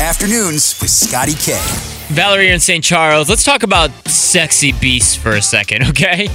Afternoons with Scotty K. Valerie in St. Charles. Let's talk about sexy beasts for a second, okay?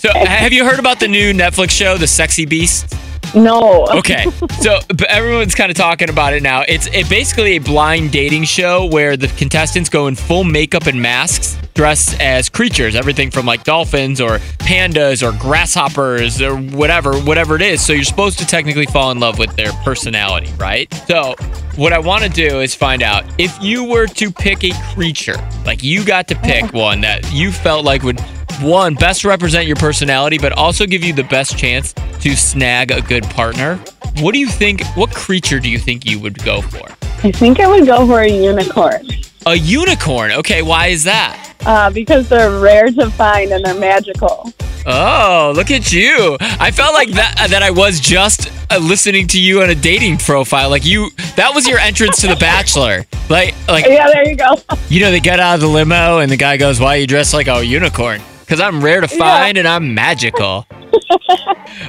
So, have you heard about the new Netflix show, The Sexy Beast? No. Okay, so everyone's kind of talking about it now. It's it basically a blind dating show where the contestants go in full makeup and masks, dressed as creatures, everything from like dolphins or pandas or grasshoppers or whatever, whatever it is. So you're supposed to technically fall in love with their personality, right? So what I want to do is find out if you were to pick a creature, like you got to pick uh-huh. one that you felt like would one best represent your personality, but also give you the best chance to snag a good partner. What do you think? What creature do you think you would go for? I think I would go for a unicorn A unicorn. Okay, why is that? uh, because they're rare to find and they're magical. Oh, look at you. I felt like that that I was just uh, listening to you on a dating profile. Like you that was your entrance to the bachelor. Like like Yeah, there you go. you know they get out of the limo and the guy goes, "Why are you dressed like a unicorn?" Cuz I'm rare to find and I'm magical. All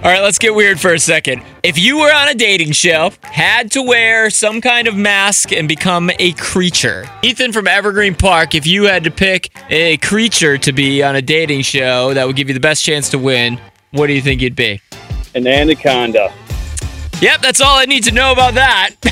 right, let's get weird for a second. If you were on a dating show, had to wear some kind of mask and become a creature. Ethan from Evergreen Park, if you had to pick a creature to be on a dating show that would give you the best chance to win, what do you think you'd be? An anaconda. Yep, that's all I need to know about that.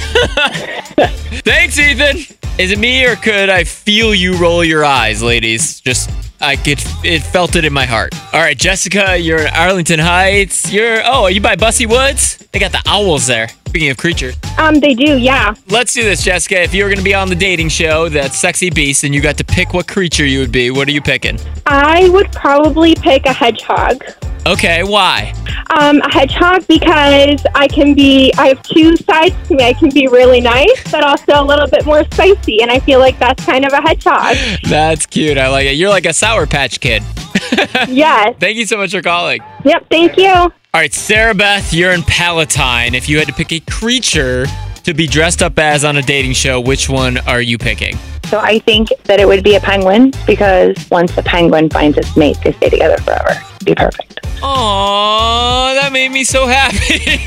Thanks, Ethan. Is it me or could I feel you roll your eyes, ladies? Just I could it felt it in my heart. All right, Jessica, you're in Arlington Heights. You're oh, are you by Busse Woods? They got the owls there. Speaking of creatures, Um, they do, yeah. let's do this, Jessica. If you were going to be on the dating show, that sexy beast, and you got to pick what creature you would be, what are you picking? I would probably pick a hedgehog. Okay, why? Um, a hedgehog because I can be, I have two sides to me. I can be really nice, but also a little bit more spicy, and I feel like that's kind of a hedgehog. That's cute. I like it. You're like a Sour Patch Kid. yes. Thank you so much for calling. Yep, thank you. All right, Sarah Beth, you're in Palatine. If you had to pick a creature to be dressed up as on a dating show, which one are you picking? So I think that it would be a penguin because once the penguin finds its mate, they stay together forever. It'd be perfect. Oh, that made me so happy.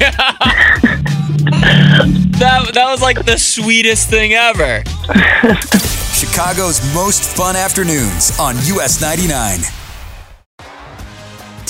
that that was like the sweetest thing ever. Chicago's most fun afternoons on US 99.